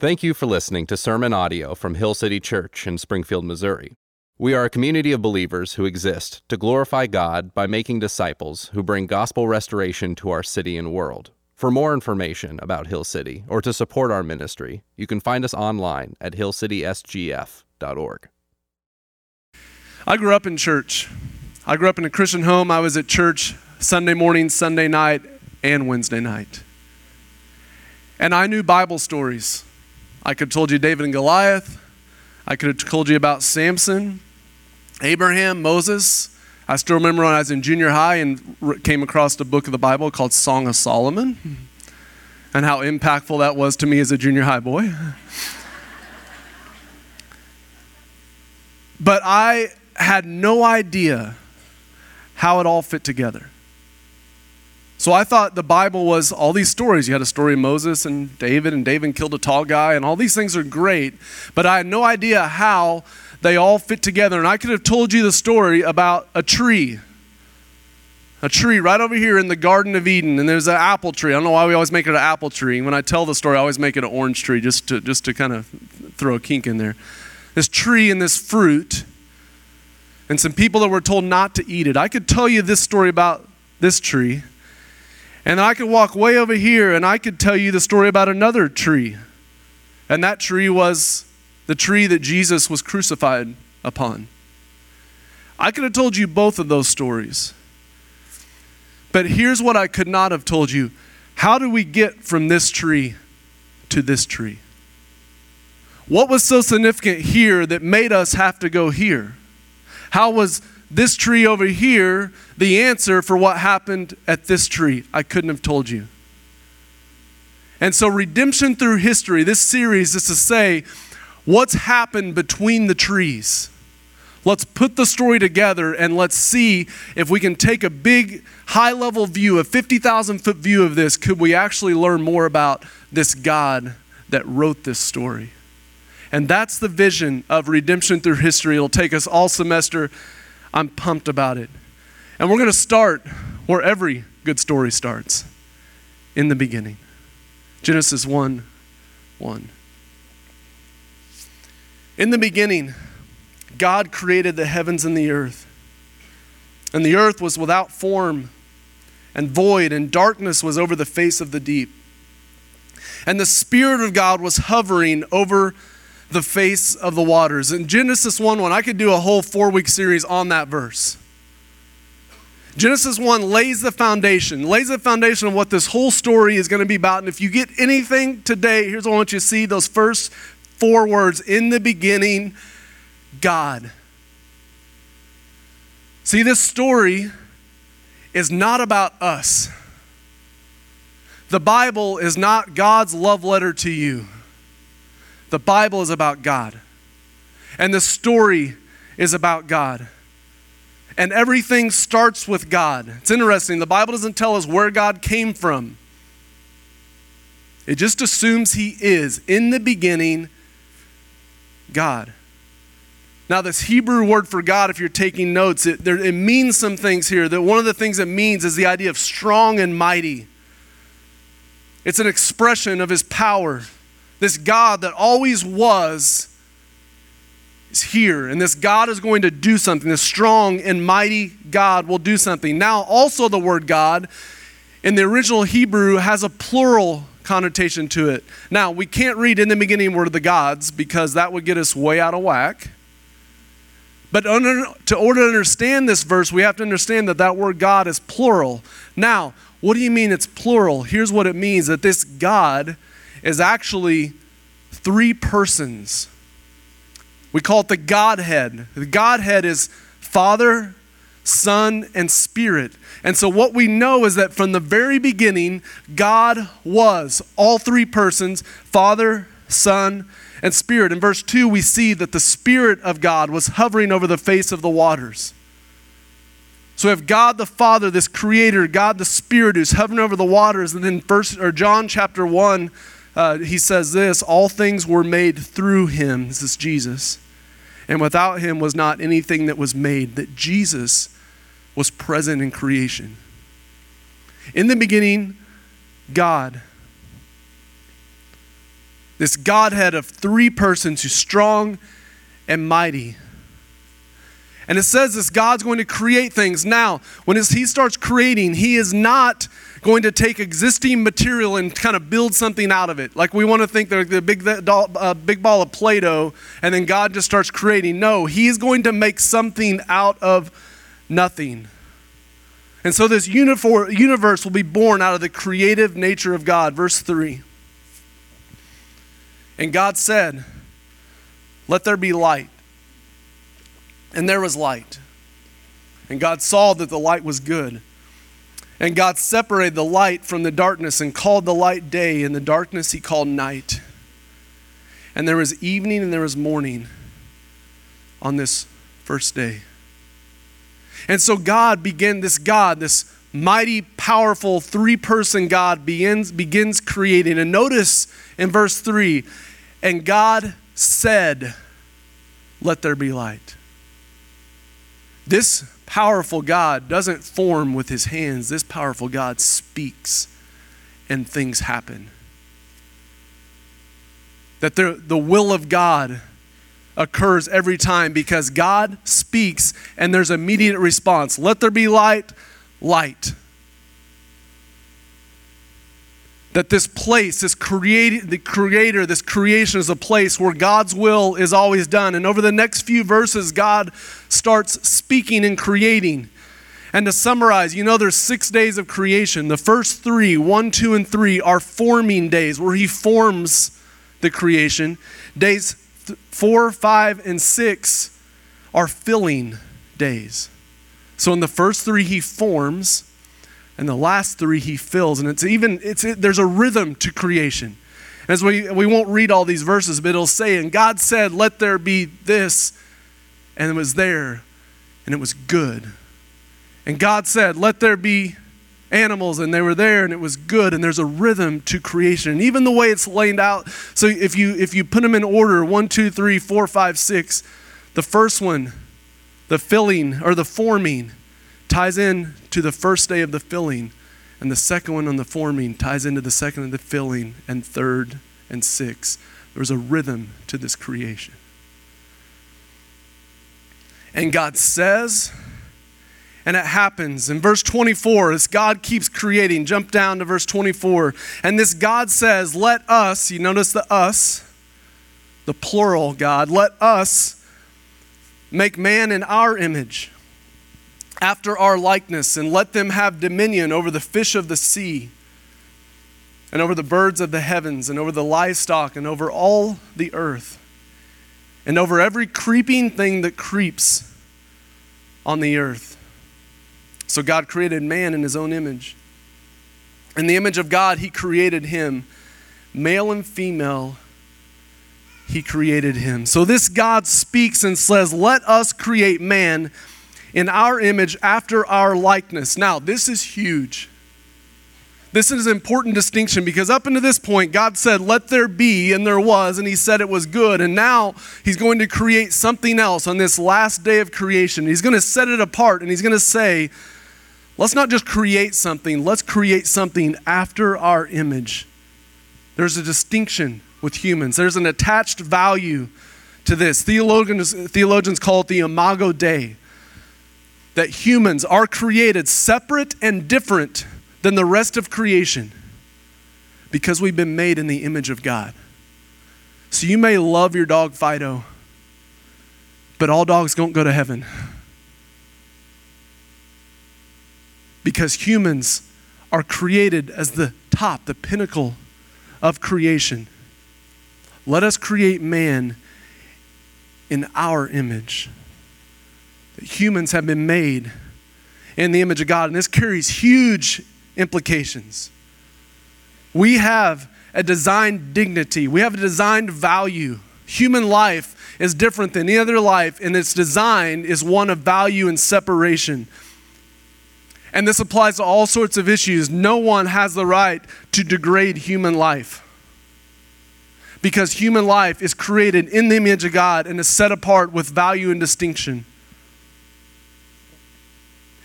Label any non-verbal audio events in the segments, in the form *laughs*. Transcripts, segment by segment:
Thank you for listening to sermon audio from Hill City Church in Springfield, Missouri. We are a community of believers who exist to glorify God by making disciples who bring gospel restoration to our city and world. For more information about Hill City or to support our ministry, you can find us online at hillcitysgf.org. I grew up in church. I grew up in a Christian home. I was at church Sunday morning, Sunday night, and Wednesday night. And I knew Bible stories. I could have told you David and Goliath. I could have told you about Samson, Abraham, Moses. I still remember when I was in junior high and came across a book of the Bible called Song of Solomon *laughs* and how impactful that was to me as a junior high boy. *laughs* but I had no idea how it all fit together. So I thought the Bible was all these stories. You had a story of Moses and David, and David killed a tall guy, and all these things are great, but I had no idea how they all fit together. And I could have told you the story about a tree. A tree right over here in the Garden of Eden, and there's an apple tree. I don't know why we always make it an apple tree. When I tell the story, I always make it an orange tree just to, just to kind of throw a kink in there. This tree and this fruit, and some people that were told not to eat it. I could tell you this story about this tree and I could walk way over here and I could tell you the story about another tree. And that tree was the tree that Jesus was crucified upon. I could have told you both of those stories. But here's what I could not have told you How do we get from this tree to this tree? What was so significant here that made us have to go here? How was this tree over here the answer for what happened at this tree. I couldn't have told you. And so, redemption through history, this series is to say what's happened between the trees. Let's put the story together and let's see if we can take a big, high level view, a 50,000 foot view of this. Could we actually learn more about this God that wrote this story? And that's the vision of redemption through history. It'll take us all semester I'm pumped about it. And we're going to start where every good story starts in the beginning. Genesis 1 1. In the beginning, God created the heavens and the earth. And the earth was without form and void, and darkness was over the face of the deep. And the Spirit of God was hovering over the face of the waters. In Genesis 1 1, I could do a whole four week series on that verse. Genesis 1 lays the foundation, lays the foundation of what this whole story is going to be about. And if you get anything today, here's what I want you to see those first four words in the beginning, God. See, this story is not about us. The Bible is not God's love letter to you. The Bible is about God. And the story is about God. And everything starts with God. It's interesting. The Bible doesn't tell us where God came from, it just assumes He is. In the beginning, God. Now, this Hebrew word for God, if you're taking notes, it, there, it means some things here. That one of the things it means is the idea of strong and mighty. It's an expression of His power this God that always was is here. And this God is going to do something. This strong and mighty God will do something. Now, also, the word God in the original Hebrew has a plural connotation to it. Now, we can't read in the beginning were the gods because that would get us way out of whack. But under, to order to understand this verse, we have to understand that that word God is plural. Now, what do you mean it's plural? Here's what it means that this God is actually three persons. We call it the Godhead. The Godhead is Father, Son, and Spirit. And so, what we know is that from the very beginning, God was all three persons Father, Son, and Spirit. In verse 2, we see that the Spirit of God was hovering over the face of the waters. So we have God the Father, this creator, God the Spirit who's hovering over the waters. And then first or John chapter 1, uh, he says this all things were made through him. This is Jesus. And without him was not anything that was made, that Jesus was present in creation. In the beginning, God. This Godhead of three persons who's strong and mighty. And it says this God's going to create things. Now, when he starts creating, he is not going to take existing material and kind of build something out of it. Like we want to think they're the big, uh, big ball of Play Doh, and then God just starts creating. No, he's going to make something out of nothing. And so this universe will be born out of the creative nature of God. Verse 3. And God said, Let there be light. And there was light. And God saw that the light was good. And God separated the light from the darkness and called the light day, and the darkness he called night. And there was evening and there was morning on this first day. And so God began, this God, this mighty, powerful, three person God begins, begins creating. And notice in verse 3 and God said, Let there be light. This powerful God doesn't form with his hands, this powerful God speaks and things happen. That the, the will of God occurs every time because God speaks and there's immediate response. Let there be light, light. That this place, this create, the creator, this creation is a place where God's will is always done. And over the next few verses, God starts speaking and creating. And to summarize, you know, there's six days of creation. The first three, one, two, and three, are forming days where He forms the creation. Days th- four, five, and six are filling days. So in the first three, He forms and the last three he fills and it's even it's it, there's a rhythm to creation. As we we won't read all these verses but it'll say and god said let there be this and it was there and it was good. And god said let there be animals and they were there and it was good and there's a rhythm to creation. And even the way it's laid out so if you if you put them in order one two three four five six the first one the filling or the forming ties in to the first day of the filling, and the second one on the forming ties into the second of the filling, and third and sixth. There's a rhythm to this creation. And God says, and it happens. In verse 24, as God keeps creating, jump down to verse 24. And this God says, Let us, you notice the us, the plural God, let us make man in our image after our likeness, and let them have dominion over the fish of the sea, and over the birds of the heavens, and over the livestock, and over all the earth, and over every creeping thing that creeps on the earth. So God created man in his own image. In the image of God, he created him. Male and female, he created him. So this God speaks and says, Let us create man in our image after our likeness. Now, this is huge. This is an important distinction because up until this point, God said, Let there be, and there was, and He said it was good. And now He's going to create something else on this last day of creation. He's going to set it apart, and He's going to say, Let's not just create something, let's create something after our image. There's a distinction with humans, there's an attached value to this. Theologians, theologians call it the imago Dei that humans are created separate and different than the rest of creation because we've been made in the image of God. So you may love your dog Fido, but all dogs don't go to heaven. Because humans are created as the top, the pinnacle of creation. Let us create man in our image humans have been made in the image of God, and this carries huge implications. We have a designed dignity, we have a designed value. Human life is different than any other life, and its design is one of value and separation. And this applies to all sorts of issues. No one has the right to degrade human life. Because human life is created in the image of God and is set apart with value and distinction.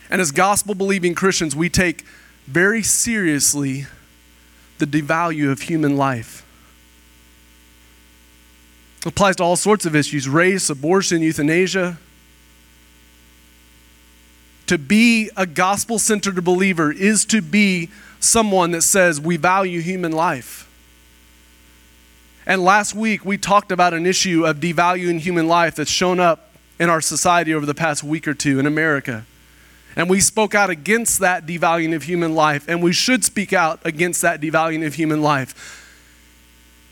And as gospel believing Christians, we take very seriously the devalue of human life. applies to all sorts of issues race, abortion, euthanasia. To be a gospel centered believer is to be someone that says we value human life. And last week we talked about an issue of devaluing human life that's shown up in our society over the past week or two in America. And we spoke out against that devaluing of human life, and we should speak out against that devaluing of human life.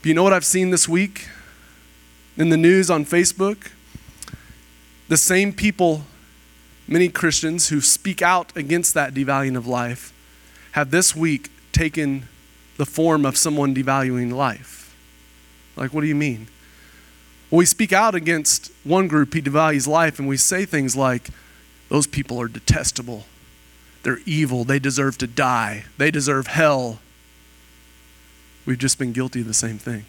But you know what I've seen this week in the news on Facebook? The same people, many Christians who speak out against that devaluing of life, have this week taken the form of someone devaluing life. Like, what do you mean? Well, we speak out against one group, he devalues life, and we say things like, those people are detestable. They're evil. They deserve to die. They deserve hell. We've just been guilty of the same thing.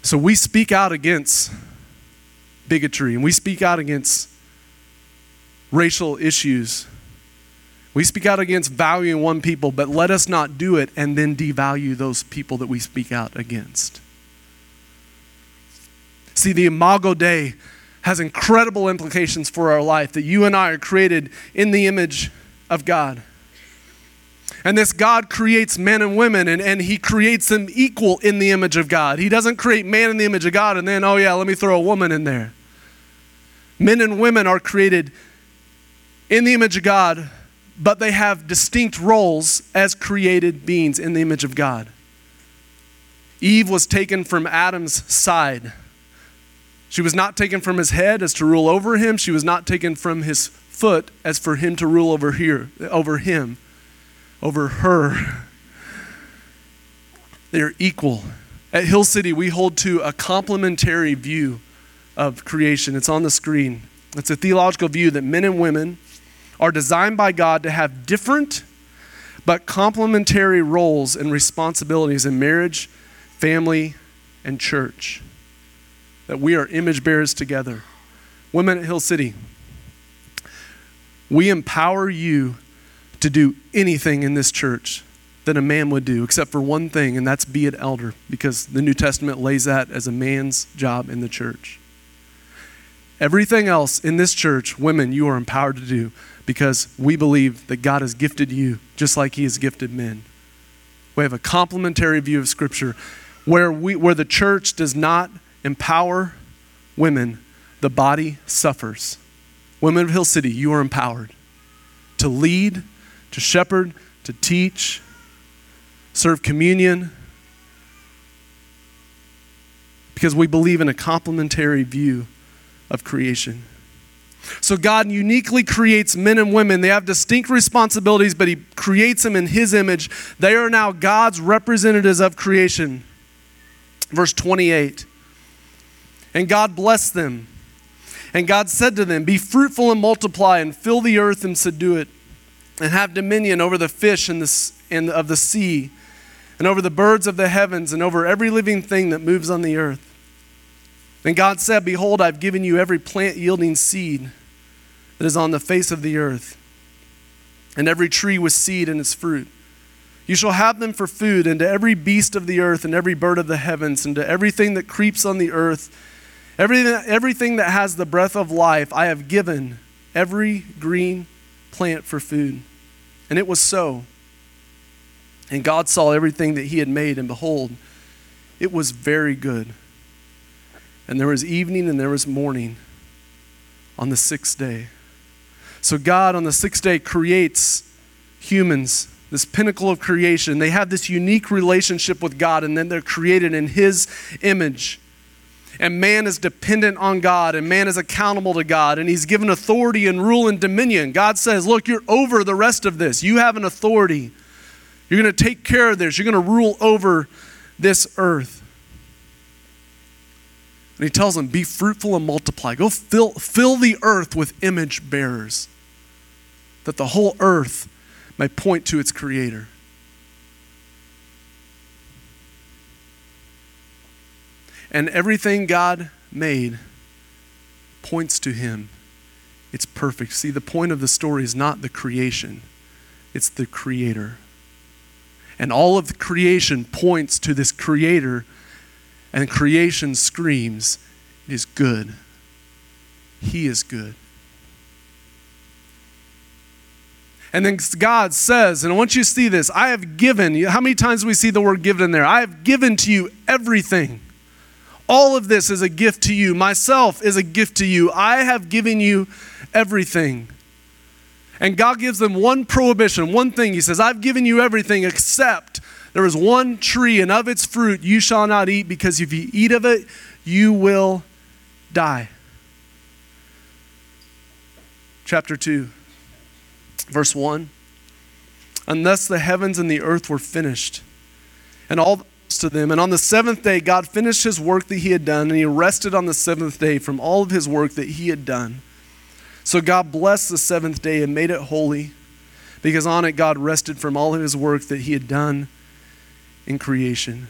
So we speak out against bigotry and we speak out against racial issues. We speak out against valuing one people, but let us not do it and then devalue those people that we speak out against. See, the Imago Dei has incredible implications for our life that you and I are created in the image of God. And this God creates men and women, and, and He creates them equal in the image of God. He doesn't create man in the image of God and then, oh yeah, let me throw a woman in there. Men and women are created in the image of God, but they have distinct roles as created beings in the image of God. Eve was taken from Adam's side she was not taken from his head as to rule over him. She was not taken from his foot as for him to rule over here, over him, over her. They are equal. At Hill City, we hold to a complementary view of creation. It's on the screen. It's a theological view that men and women are designed by God to have different but complementary roles and responsibilities in marriage, family, and church that we are image bearers together. Women at Hill City, we empower you to do anything in this church that a man would do, except for one thing, and that's be an elder, because the New Testament lays that as a man's job in the church. Everything else in this church, women, you are empowered to do because we believe that God has gifted you just like He has gifted men. We have a complementary view of Scripture where, we, where the church does not empower women, the body suffers. Women of Hill City, you are empowered to lead, to shepherd, to teach, serve communion, because we believe in a complementary view of creation. So, God uniquely creates men and women. They have distinct responsibilities, but He creates them in His image. They are now God's representatives of creation. Verse 28 and God blessed them. And God said to them, Be fruitful and multiply, and fill the earth and subdue it, and have dominion over the fish and the, and of the sea, and over the birds of the heavens, and over every living thing that moves on the earth. And God said, Behold, I've given you every plant yielding seed that is on the face of the earth, and every tree with seed in its fruit. You shall have them for food, and to every beast of the earth, and every bird of the heavens, and to everything that creeps on the earth Everything, everything that has the breath of life, I have given every green plant for food. And it was so. And God saw everything that He had made, and behold, it was very good. And there was evening and there was morning on the sixth day. So, God on the sixth day creates humans, this pinnacle of creation. They have this unique relationship with God, and then they're created in His image and man is dependent on God, and man is accountable to God, and he's given authority and rule and dominion. God says, Look, you're over the rest of this. You have an authority. You're going to take care of this. You're going to rule over this earth. And he tells them, Be fruitful and multiply. Go fill, fill the earth with image bearers, that the whole earth may point to its creator. And everything God made points to Him. It's perfect. See, the point of the story is not the creation, it's the Creator. And all of the creation points to this creator, and creation screams, It is good. He is good. And then God says, and I want you to see this I have given, how many times do we see the word given there? I have given to you everything. All of this is a gift to you. Myself is a gift to you. I have given you everything. And God gives them one prohibition, one thing. He says, I've given you everything except there is one tree, and of its fruit you shall not eat, because if you eat of it, you will die. Chapter 2, verse 1. And thus the heavens and the earth were finished, and all to them. And on the seventh day, God finished his work that he had done, and he rested on the seventh day from all of his work that he had done. So God blessed the seventh day and made it holy, because on it God rested from all of his work that he had done in creation.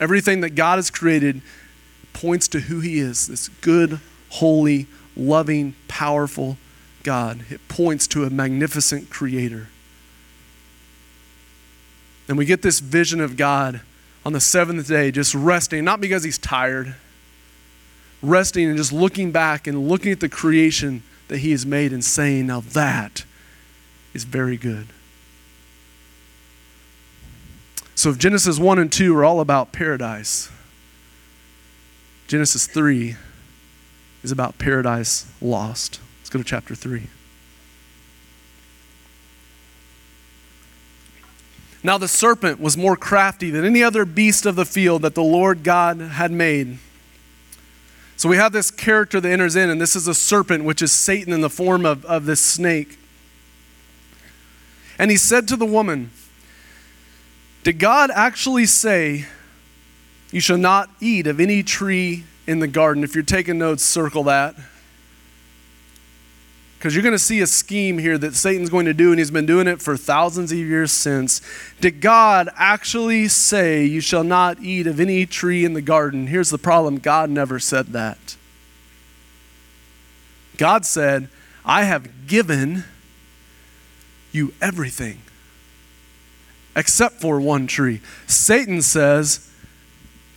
Everything that God has created points to who he is this good, holy, loving, powerful God. It points to a magnificent creator. And we get this vision of God on the seventh day, just resting, not because he's tired, resting and just looking back and looking at the creation that he has made and saying, Now that is very good. So if Genesis 1 and 2 are all about paradise, Genesis 3 is about paradise lost. Let's go to chapter 3. Now the serpent was more crafty than any other beast of the field that the Lord God had made. So we have this character that enters in, and this is a serpent, which is Satan in the form of, of this snake. And he said to the woman, Did God actually say, You shall not eat of any tree in the garden? If you're taking notes, circle that. Because you're going to see a scheme here that Satan's going to do, and he's been doing it for thousands of years since. Did God actually say, You shall not eat of any tree in the garden? Here's the problem God never said that. God said, I have given you everything except for one tree. Satan says,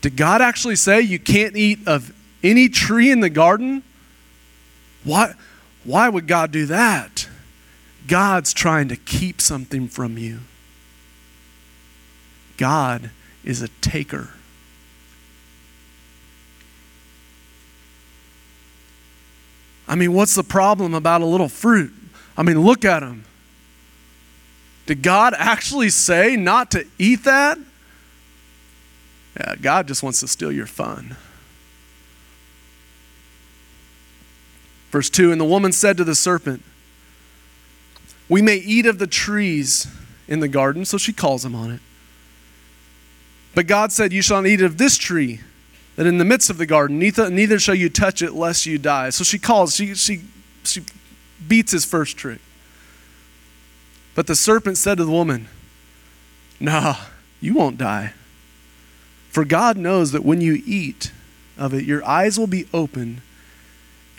Did God actually say you can't eat of any tree in the garden? What? Why would God do that? God's trying to keep something from you. God is a taker. I mean, what's the problem about a little fruit? I mean, look at them. Did God actually say not to eat that? Yeah, God just wants to steal your fun. Verse 2 And the woman said to the serpent, We may eat of the trees in the garden. So she calls him on it. But God said, You shall not eat of this tree that in the midst of the garden, neither, neither shall you touch it lest you die. So she calls, she, she, she beats his first trick. But the serpent said to the woman, Nah, you won't die. For God knows that when you eat of it, your eyes will be opened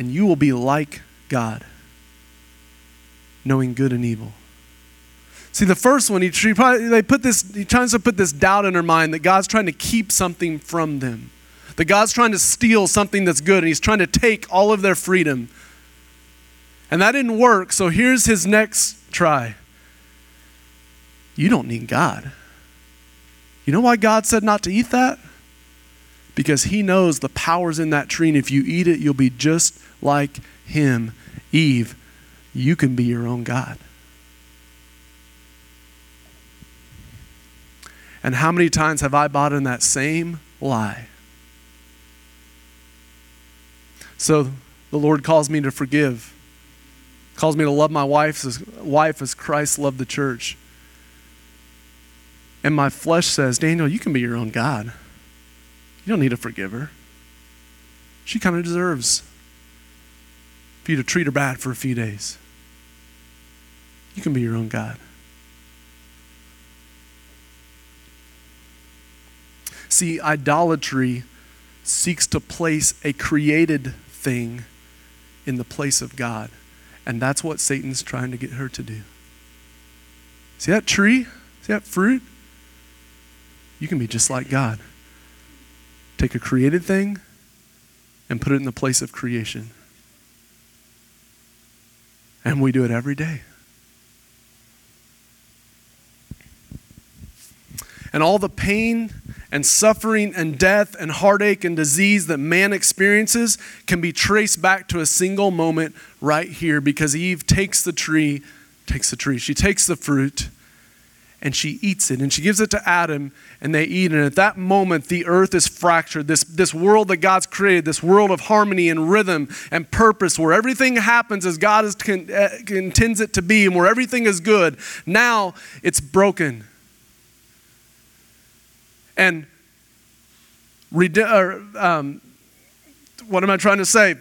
and you will be like God, knowing good and evil. See, the first one, he, he probably, they put this, he tries to put this doubt in her mind that God's trying to keep something from them, that God's trying to steal something that's good, and he's trying to take all of their freedom. And that didn't work, so here's his next try. You don't need God. You know why God said not to eat that? Because he knows the power's in that tree, and if you eat it, you'll be just like him. Eve, you can be your own God. And how many times have I bought in that same lie? So the Lord calls me to forgive, calls me to love my wife as, wife as Christ loved the church. And my flesh says, Daniel, you can be your own God. You don't need to forgive her. She kind of deserves for you to treat her bad for a few days. You can be your own God. See, idolatry seeks to place a created thing in the place of God. And that's what Satan's trying to get her to do. See that tree? See that fruit? You can be just like God. Take a created thing and put it in the place of creation. And we do it every day. And all the pain and suffering and death and heartache and disease that man experiences can be traced back to a single moment right here because Eve takes the tree, takes the tree, she takes the fruit and she eats it and she gives it to Adam and they eat. And at that moment, the earth is fractured. This, this world that God's created, this world of harmony and rhythm and purpose, where everything happens as God is, con, uh, intends it to be and where everything is good, now it's broken. And or, um, what am I trying to say?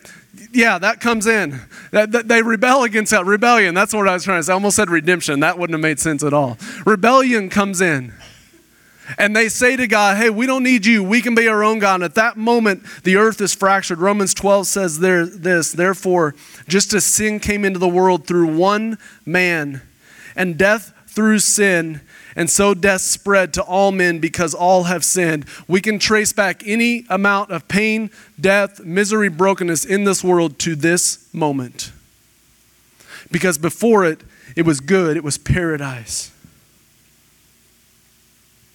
Yeah, that comes in. That, that, they rebel against that. Rebellion, that's what I was trying to say. I almost said redemption. That wouldn't have made sense at all. Rebellion comes in. And they say to God, hey, we don't need you. We can be our own God. And at that moment, the earth is fractured. Romans 12 says there, this Therefore, just as sin came into the world through one man, and death through sin, and so death spread to all men because all have sinned. We can trace back any amount of pain, death, misery, brokenness in this world to this moment. Because before it, it was good, it was paradise.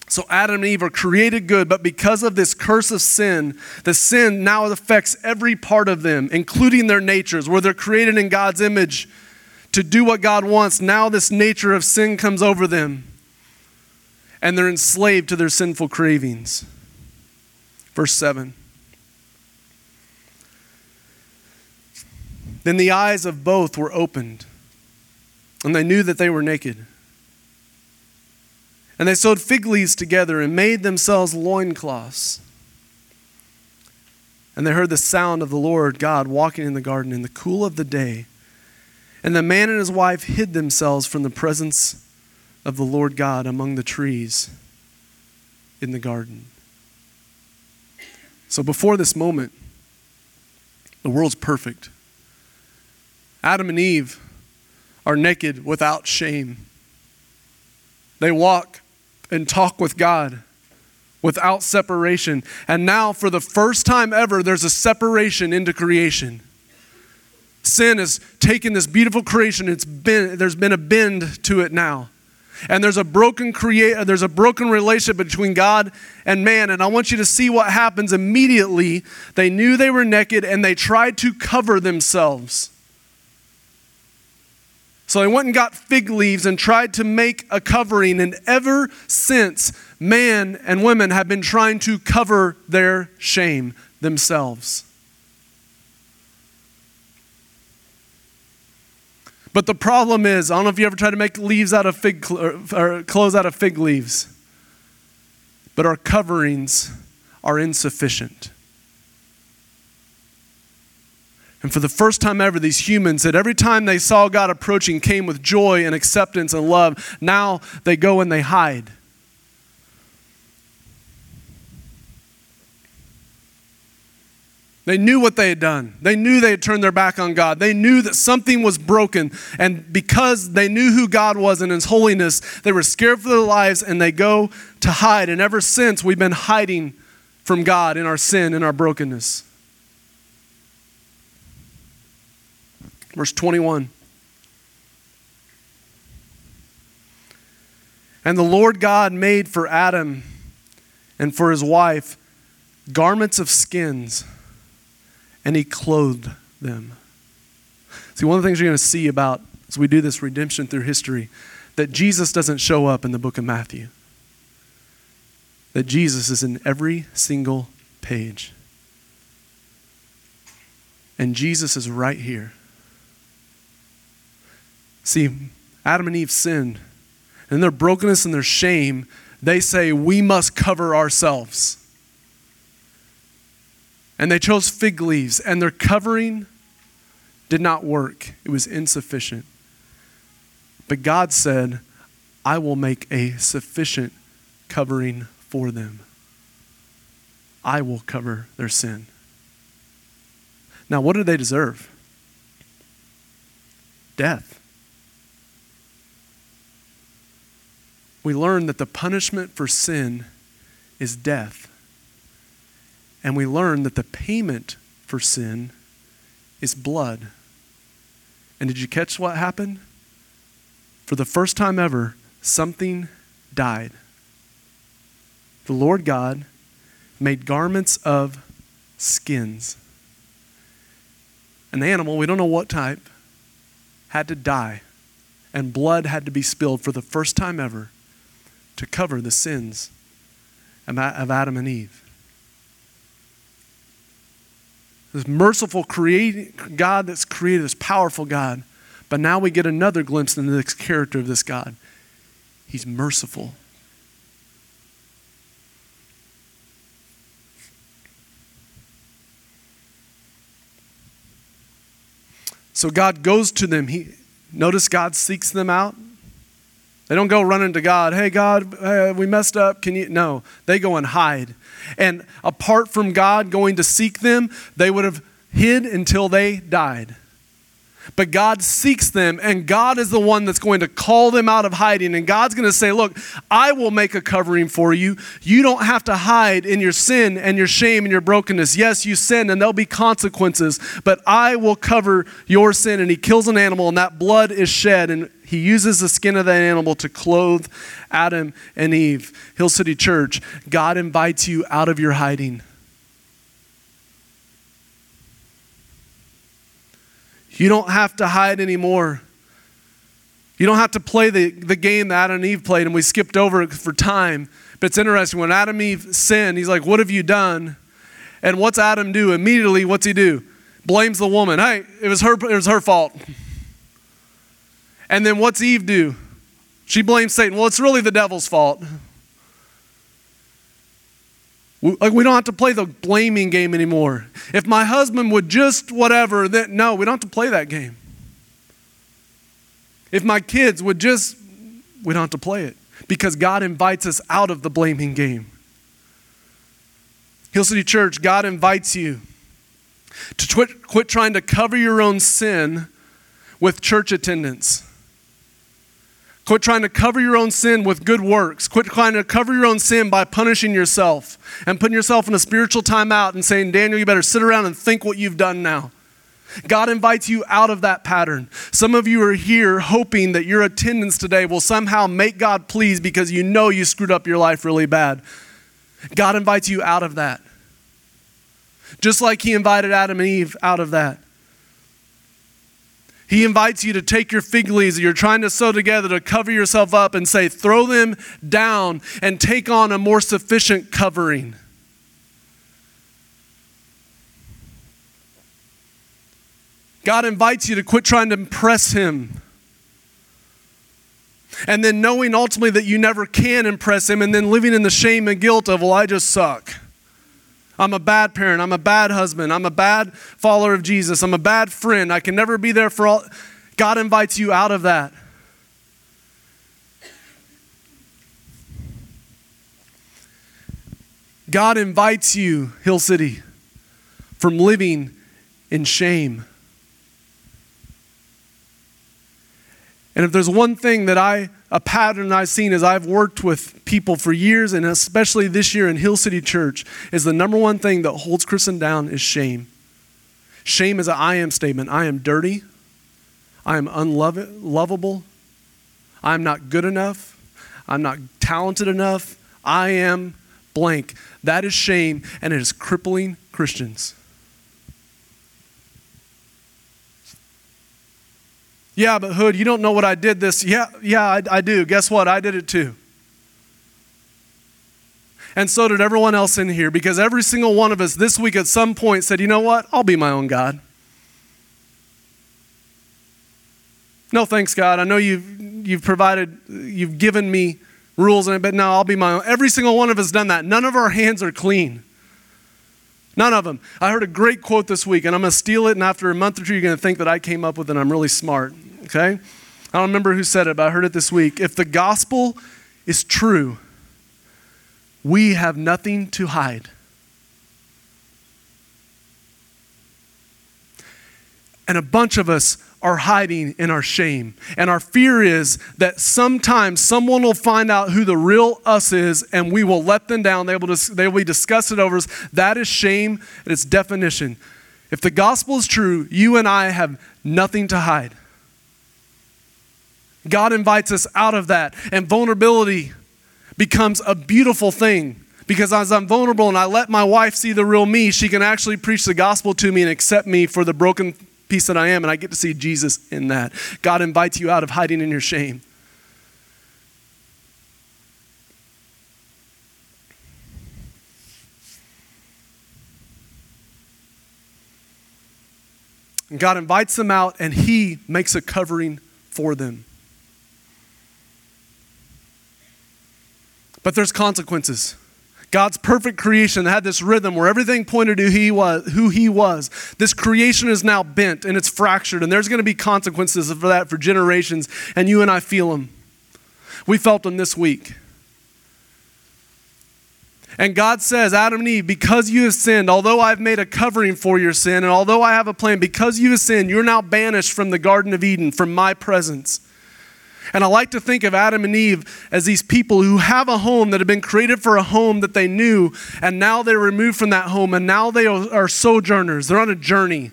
So Adam and Eve are created good, but because of this curse of sin, the sin now affects every part of them, including their natures, where they're created in God's image to do what God wants. Now this nature of sin comes over them and they're enslaved to their sinful cravings. Verse 7. Then the eyes of both were opened, and they knew that they were naked. And they sewed fig leaves together and made themselves loincloths. And they heard the sound of the Lord God walking in the garden in the cool of the day. And the man and his wife hid themselves from the presence of the Lord God among the trees in the garden. So before this moment, the world's perfect. Adam and Eve are naked without shame. They walk and talk with God without separation. And now, for the first time ever, there's a separation into creation. Sin has taken this beautiful creation, it's been, there's been a bend to it now and there's a broken create uh, there's a broken relationship between God and man. And I want you to see what happens immediately. They knew they were naked and they tried to cover themselves. So they went and got fig leaves and tried to make a covering. And ever since man and women have been trying to cover their shame themselves But the problem is, I don't know if you ever tried to make leaves out of fig or clothes out of fig leaves, but our coverings are insufficient. And for the first time ever, these humans that every time they saw God approaching came with joy and acceptance and love. Now they go and they hide. They knew what they had done. They knew they had turned their back on God. They knew that something was broken. And because they knew who God was and His holiness, they were scared for their lives and they go to hide. And ever since, we've been hiding from God in our sin and our brokenness. Verse 21. And the Lord God made for Adam and for his wife garments of skins and he clothed them. See, one of the things you're going to see about as we do this redemption through history, that Jesus doesn't show up in the book of Matthew. That Jesus is in every single page. And Jesus is right here. See, Adam and Eve sinned. And their brokenness and their shame, they say, we must cover ourselves. And they chose fig leaves, and their covering did not work, it was insufficient. But God said, I will make a sufficient covering for them. I will cover their sin. Now, what do they deserve? Death. we learn that the punishment for sin is death. And we learn that the payment for sin is blood. And did you catch what happened? For the first time ever, something died. The Lord God made garments of skins. An animal, we don't know what type, had to die, and blood had to be spilled for the first time ever to cover the sins of Adam and Eve. This merciful create, God that's created this powerful God. But now we get another glimpse into the character of this God. He's merciful. So God goes to them. He, notice God seeks them out. They don't go running to God, hey, God, uh, we messed up. Can you? No, they go and hide. And apart from God going to seek them, they would have hid until they died. But God seeks them, and God is the one that's going to call them out of hiding. And God's going to say, Look, I will make a covering for you. You don't have to hide in your sin and your shame and your brokenness. Yes, you sin, and there'll be consequences, but I will cover your sin. And He kills an animal, and that blood is shed, and He uses the skin of that animal to clothe Adam and Eve. Hill City Church, God invites you out of your hiding. You don't have to hide anymore. You don't have to play the, the game that Adam and Eve played, and we skipped over it for time. But it's interesting. When Adam and Eve sinned, he's like, What have you done? And what's Adam do? Immediately, what's he do? Blames the woman. Hey, it was her, it was her fault. And then what's Eve do? She blames Satan. Well, it's really the devil's fault. Like we don't have to play the blaming game anymore. If my husband would just whatever, then no, we don't have to play that game. If my kids would just, we don't have to play it because God invites us out of the blaming game. Hill City Church, God invites you to quit, quit trying to cover your own sin with church attendance. Quit trying to cover your own sin with good works. Quit trying to cover your own sin by punishing yourself and putting yourself in a spiritual timeout and saying, Daniel, you better sit around and think what you've done now. God invites you out of that pattern. Some of you are here hoping that your attendance today will somehow make God pleased because you know you screwed up your life really bad. God invites you out of that. Just like He invited Adam and Eve out of that. He invites you to take your fig leaves that you're trying to sew together to cover yourself up and say, throw them down and take on a more sufficient covering. God invites you to quit trying to impress Him. And then knowing ultimately that you never can impress Him, and then living in the shame and guilt of, well, I just suck. I'm a bad parent. I'm a bad husband. I'm a bad follower of Jesus. I'm a bad friend. I can never be there for all. God invites you out of that. God invites you, Hill City, from living in shame. And if there's one thing that I a pattern I've seen as I've worked with people for years, and especially this year in Hill City Church, is the number one thing that holds Christians down is shame. Shame is an I am statement. I am dirty. I am unlovable. I'm not good enough. I'm not talented enough. I am blank. That is shame, and it is crippling Christians. Yeah, but Hood, you don't know what I did this. Yeah, yeah, I, I do. Guess what? I did it too. And so did everyone else in here because every single one of us this week at some point said, you know what? I'll be my own God. No, thanks, God. I know you've, you've provided, you've given me rules, and but now I'll be my own. Every single one of us done that. None of our hands are clean. None of them. I heard a great quote this week, and I'm going to steal it, and after a month or two, you're going to think that I came up with it and I'm really smart. Okay? I don't remember who said it, but I heard it this week. If the gospel is true, we have nothing to hide. And a bunch of us are hiding in our shame. And our fear is that sometimes someone will find out who the real us is and we will let them down. They will, they will be disgusted over us. That is shame at its definition. If the gospel is true, you and I have nothing to hide. God invites us out of that, and vulnerability becomes a beautiful thing. Because as I'm vulnerable and I let my wife see the real me, she can actually preach the gospel to me and accept me for the broken piece that I am, and I get to see Jesus in that. God invites you out of hiding in your shame. God invites them out, and He makes a covering for them. But there's consequences. God's perfect creation had this rhythm where everything pointed to who he was, who he was. This creation is now bent and it's fractured, and there's going to be consequences for that for generations, and you and I feel them. We felt them this week. And God says, Adam and Eve, because you have sinned, although I've made a covering for your sin, and although I have a plan, because you have sinned, you're now banished from the Garden of Eden, from my presence. And I like to think of Adam and Eve as these people who have a home that have been created for a home that they knew, and now they're removed from that home, and now they are sojourners. They're on a journey.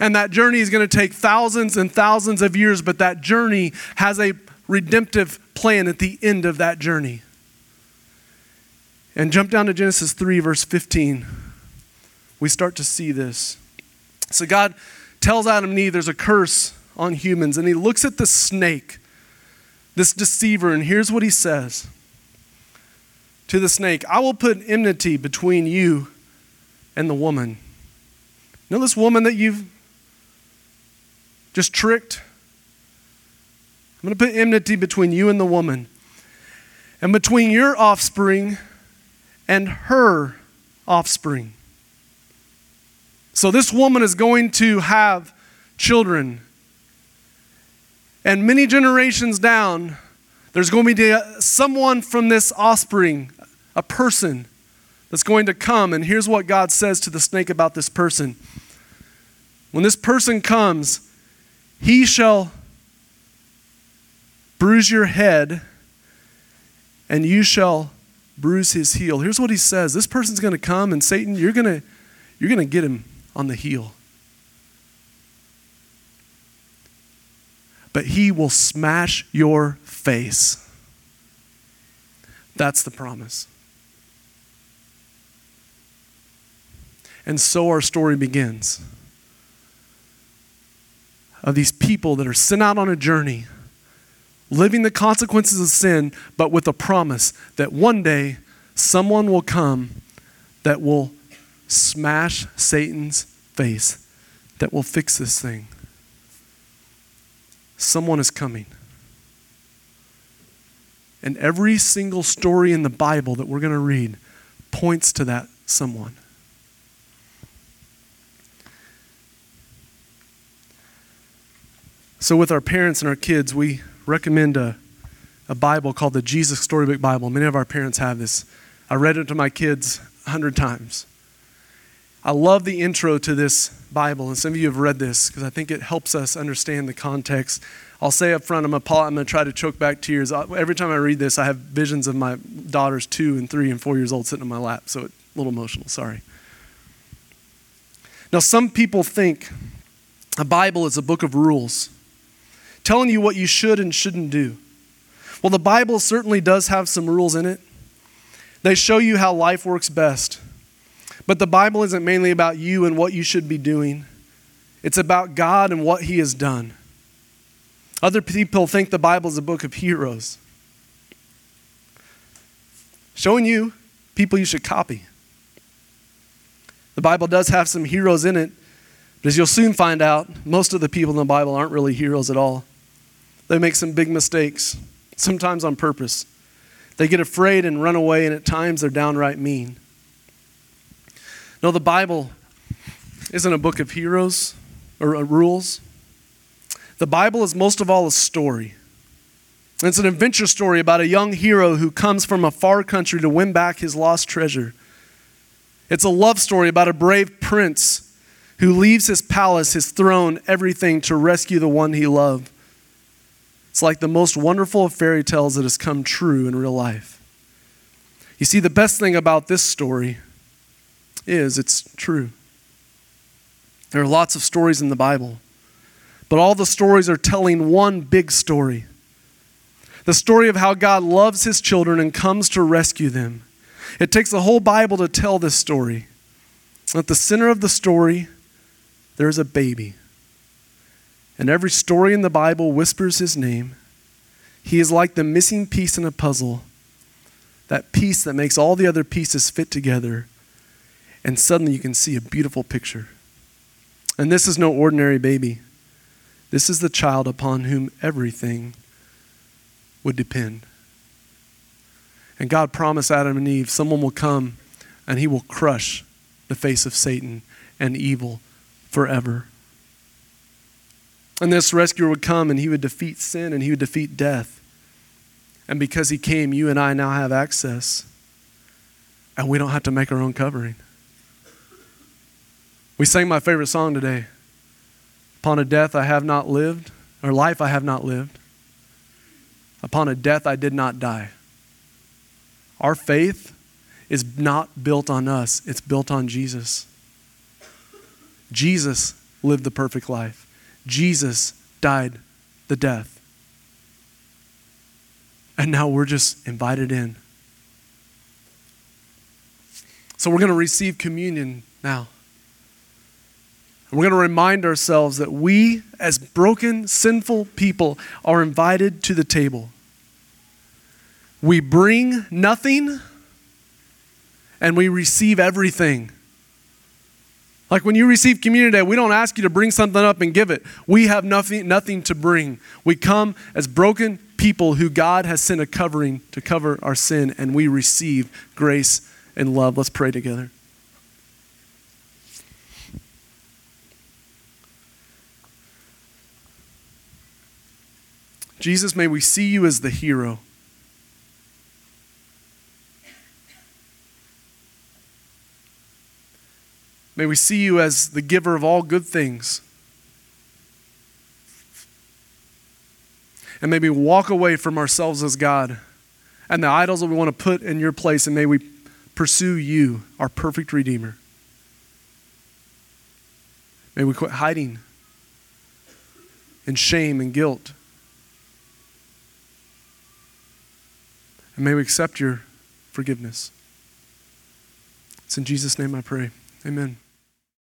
And that journey is going to take thousands and thousands of years, but that journey has a redemptive plan at the end of that journey. And jump down to Genesis 3, verse 15. We start to see this. So God tells Adam and Eve there's a curse on humans, and he looks at the snake this deceiver, and here's what he says to the snake I will put enmity between you and the woman. You know this woman that you've just tricked? I'm going to put enmity between you and the woman, and between your offspring and her offspring. So, this woman is going to have children and many generations down, there's going to be uh, someone from this offspring, a person that's going to come. And here's what God says to the snake about this person When this person comes, he shall bruise your head, and you shall bruise his heel. Here's what he says this person's going to come, and Satan, you're going to, you're going to get him on the heel. But he will smash your face. That's the promise. And so our story begins of these people that are sent out on a journey, living the consequences of sin, but with a promise that one day someone will come that will smash Satan's face, that will fix this thing. Someone is coming. And every single story in the Bible that we're going to read points to that someone. So, with our parents and our kids, we recommend a, a Bible called the Jesus Storybook Bible. Many of our parents have this. I read it to my kids a hundred times. I love the intro to this Bible, and some of you have read this because I think it helps us understand the context. I'll say up front, I'm going to try to choke back tears. Every time I read this, I have visions of my daughters, two and three and four years old, sitting in my lap, so it's a little emotional. Sorry. Now, some people think a Bible is a book of rules, telling you what you should and shouldn't do. Well, the Bible certainly does have some rules in it. They show you how life works best. But the Bible isn't mainly about you and what you should be doing, it's about God and what He has done. Other people think the Bible is a book of heroes, showing you people you should copy. The Bible does have some heroes in it, but as you'll soon find out, most of the people in the Bible aren't really heroes at all. They make some big mistakes, sometimes on purpose. They get afraid and run away, and at times they're downright mean. No, the Bible isn't a book of heroes or uh, rules. The Bible is most of all a story. It's an adventure story about a young hero who comes from a far country to win back his lost treasure. It's a love story about a brave prince who leaves his palace, his throne, everything to rescue the one he loved. It's like the most wonderful of fairy tales that has come true in real life. You see, the best thing about this story is it's true. There are lots of stories in the Bible, but all the stories are telling one big story the story of how God loves his children and comes to rescue them. It takes the whole Bible to tell this story. At the center of the story, there is a baby. And every story in the Bible whispers his name. He is like the missing piece in a puzzle, that piece that makes all the other pieces fit together. And suddenly you can see a beautiful picture. And this is no ordinary baby. This is the child upon whom everything would depend. And God promised Adam and Eve someone will come and he will crush the face of Satan and evil forever. And this rescuer would come and he would defeat sin and he would defeat death. And because he came, you and I now have access. And we don't have to make our own covering. We sang my favorite song today. Upon a death I have not lived, or life I have not lived. Upon a death I did not die. Our faith is not built on us, it's built on Jesus. Jesus lived the perfect life, Jesus died the death. And now we're just invited in. So we're going to receive communion now. And we're going to remind ourselves that we, as broken, sinful people, are invited to the table. We bring nothing and we receive everything. Like when you receive community day, we don't ask you to bring something up and give it. We have nothing, nothing to bring. We come as broken people who God has sent a covering to cover our sin, and we receive grace and love. Let's pray together. Jesus, may we see you as the hero. May we see you as the giver of all good things. And may we walk away from ourselves as God and the idols that we want to put in your place, and may we pursue you, our perfect Redeemer. May we quit hiding in shame and guilt. And may we accept your forgiveness. It's in Jesus' name I pray. Amen.